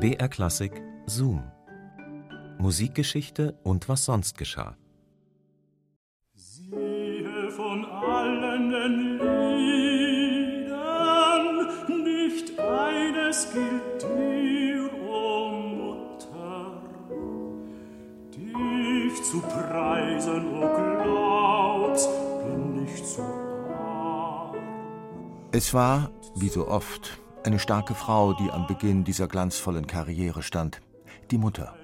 BR Klassik Zoom. Musikgeschichte und was sonst geschah. Siehe von allen den Liedern, nicht eines gilt dir, o oh Mutter, dich zu preisen, o oh glaubst, bin ich zu arm. Es war, wie so oft, eine starke Frau, die am Beginn dieser glanzvollen Karriere stand, die Mutter.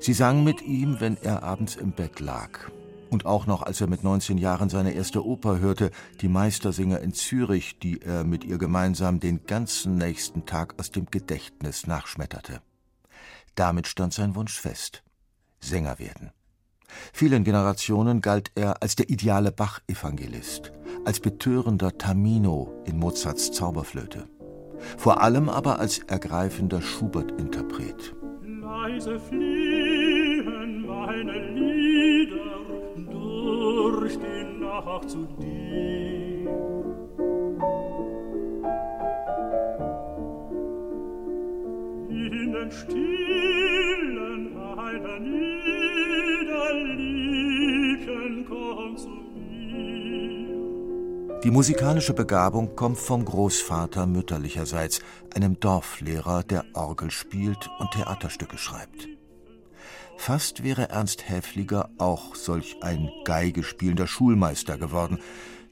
Sie sang mit ihm, wenn er abends im Bett lag. Und auch noch, als er mit 19 Jahren seine erste Oper hörte, die Meistersinger in Zürich, die er mit ihr gemeinsam den ganzen nächsten Tag aus dem Gedächtnis nachschmetterte. Damit stand sein Wunsch fest. Sänger werden. Vielen Generationen galt er als der ideale Bach-Evangelist, als betörender Tamino in Mozarts Zauberflöte vor allem aber als ergreifender Schubert-Interpret. Leise fliehen meine Lieder durch die Nacht zu dir. In den Stillen die musikalische Begabung kommt vom Großvater mütterlicherseits, einem Dorflehrer, der Orgel spielt und Theaterstücke schreibt. Fast wäre Ernst Häfliger auch solch ein Geigespielender Schulmeister geworden.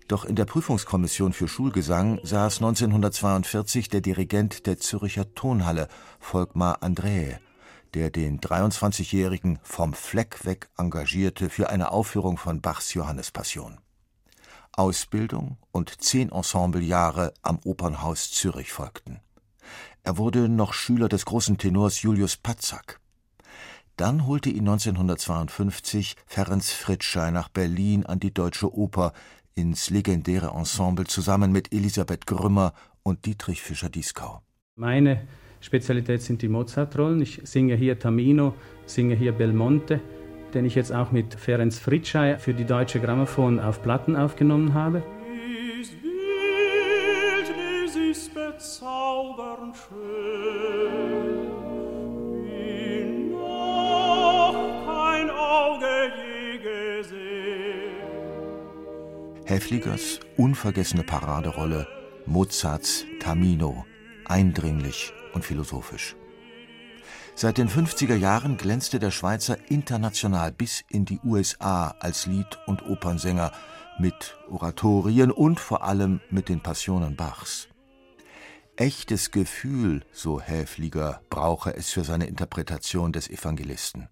Doch in der Prüfungskommission für Schulgesang saß 1942 der Dirigent der Zürcher Tonhalle, Volkmar Andräe, der den 23-Jährigen vom Fleck weg engagierte für eine Aufführung von Bachs Johannespassion. Ausbildung und zehn Ensemblejahre am Opernhaus Zürich folgten. Er wurde noch Schüler des großen Tenors Julius Patzak. Dann holte ihn 1952 Ferenc Fritschei nach Berlin an die Deutsche Oper ins legendäre Ensemble zusammen mit Elisabeth Grümmer und Dietrich Fischer-Dieskau. Meine Spezialität sind die Mozart-Rollen. Ich singe hier Tamino, singe hier Belmonte den ich jetzt auch mit Ferenc Fritschei für die Deutsche Grammophon auf Platten aufgenommen habe. Dies Bild, ist bezaubernd schön, wie noch kein Auge je gesehen. Häfligers unvergessene Paraderolle Mozarts Tamino, eindringlich und philosophisch. Seit den 50er Jahren glänzte der Schweizer international bis in die USA als Lied- und Opernsänger mit Oratorien und vor allem mit den Passionen Bachs. Echtes Gefühl, so Häfliger, brauche es für seine Interpretation des Evangelisten.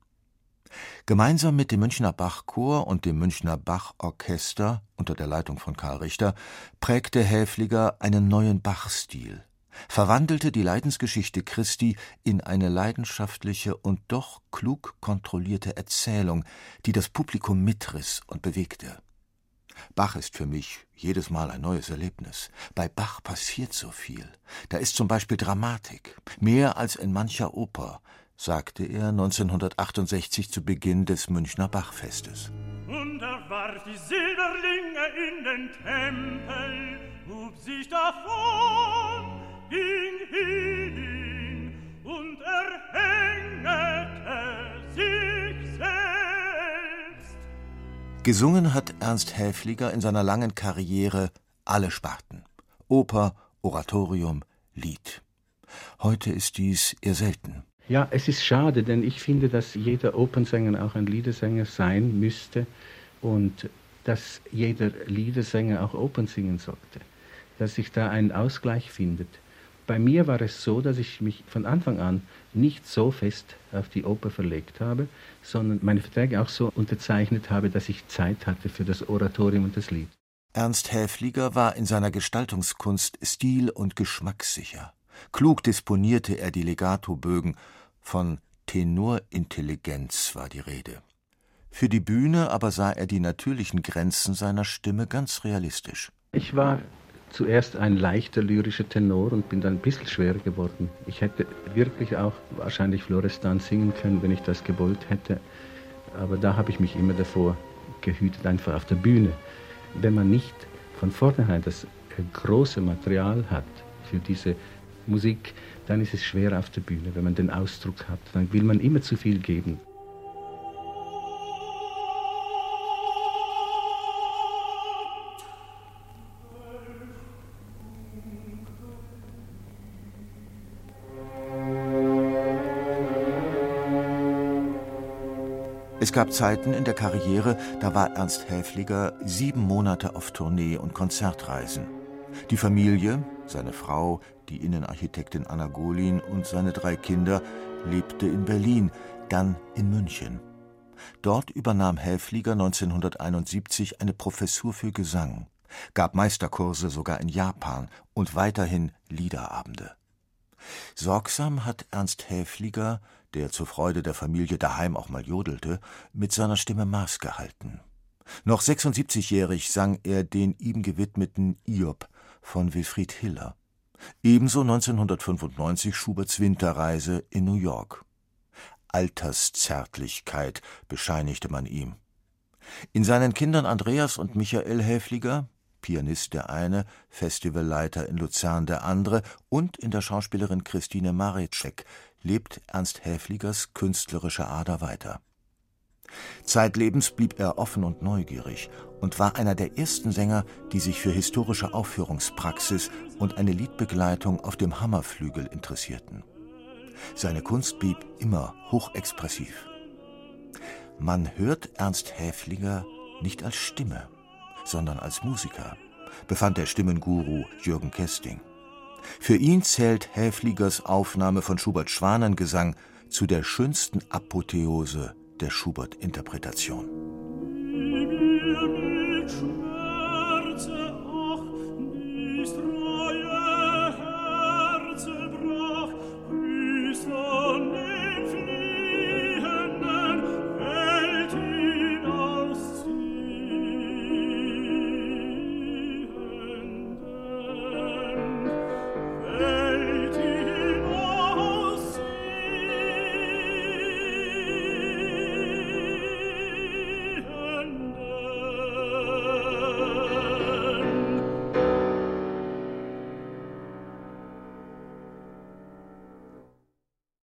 Gemeinsam mit dem Münchner Bachchor und dem Münchner Bachorchester unter der Leitung von Karl Richter prägte Häfliger einen neuen Bachstil verwandelte die Leidensgeschichte Christi in eine leidenschaftliche und doch klug kontrollierte Erzählung, die das Publikum mitriss und bewegte. Bach ist für mich jedes Mal ein neues Erlebnis. Bei Bach passiert so viel. Da ist zum Beispiel Dramatik, mehr als in mancher Oper, sagte er 1968 zu Beginn des Münchner Bachfestes. Und er warf die Silberlinge in den Tempel, hub sich davon Gesungen hat Ernst Häfliger in seiner langen Karriere alle Sparten. Oper, Oratorium, Lied. Heute ist dies eher selten. Ja, es ist schade, denn ich finde, dass jeder Opernsänger auch ein Liedersänger sein müsste und dass jeder Liedersänger auch Opern singen sollte, dass sich da ein Ausgleich findet. Bei mir war es so, dass ich mich von Anfang an nicht so fest auf die Oper verlegt habe, sondern meine Verträge auch so unterzeichnet habe, dass ich Zeit hatte für das Oratorium und das Lied. Ernst Häfliger war in seiner Gestaltungskunst stil- und geschmackssicher. Klug disponierte er die Legatobögen, von Tenorintelligenz war die Rede. Für die Bühne aber sah er die natürlichen Grenzen seiner Stimme ganz realistisch. Ich war zuerst ein leichter lyrischer Tenor und bin dann ein bisschen schwerer geworden. Ich hätte wirklich auch wahrscheinlich Florestan singen können, wenn ich das gewollt hätte. Aber da habe ich mich immer davor gehütet, einfach auf der Bühne. Wenn man nicht von vornherein das große Material hat für diese Musik, dann ist es schwer auf der Bühne, wenn man den Ausdruck hat. Dann will man immer zu viel geben. Es gab Zeiten in der Karriere, da war Ernst Häfliger sieben Monate auf Tournee und Konzertreisen. Die Familie, seine Frau, die Innenarchitektin Anna Golin und seine drei Kinder lebte in Berlin, dann in München. Dort übernahm Häfliger 1971 eine Professur für Gesang, gab Meisterkurse sogar in Japan und weiterhin Liederabende. Sorgsam hat Ernst Häfliger der zur Freude der Familie daheim auch mal jodelte, mit seiner Stimme Maß gehalten. Noch 76-jährig sang er den ihm gewidmeten Iob von Wilfried Hiller. Ebenso 1995 Schuberts Winterreise in New York. Alterszärtlichkeit bescheinigte man ihm. In seinen Kindern Andreas und Michael Häfliger, Pianist der eine, Festivalleiter in Luzern der andere und in der Schauspielerin Christine Marecek lebt Ernst Häfligers künstlerische Ader weiter. Zeitlebens blieb er offen und neugierig und war einer der ersten Sänger, die sich für historische Aufführungspraxis und eine Liedbegleitung auf dem Hammerflügel interessierten. Seine Kunst blieb immer hochexpressiv. Man hört Ernst Häfliger nicht als Stimme, sondern als Musiker, befand der Stimmenguru Jürgen Kesting. Für ihn zählt Häfligers Aufnahme von Schuberts Schwanengesang zu der schönsten Apotheose der Schubert-Interpretation. Schmerze,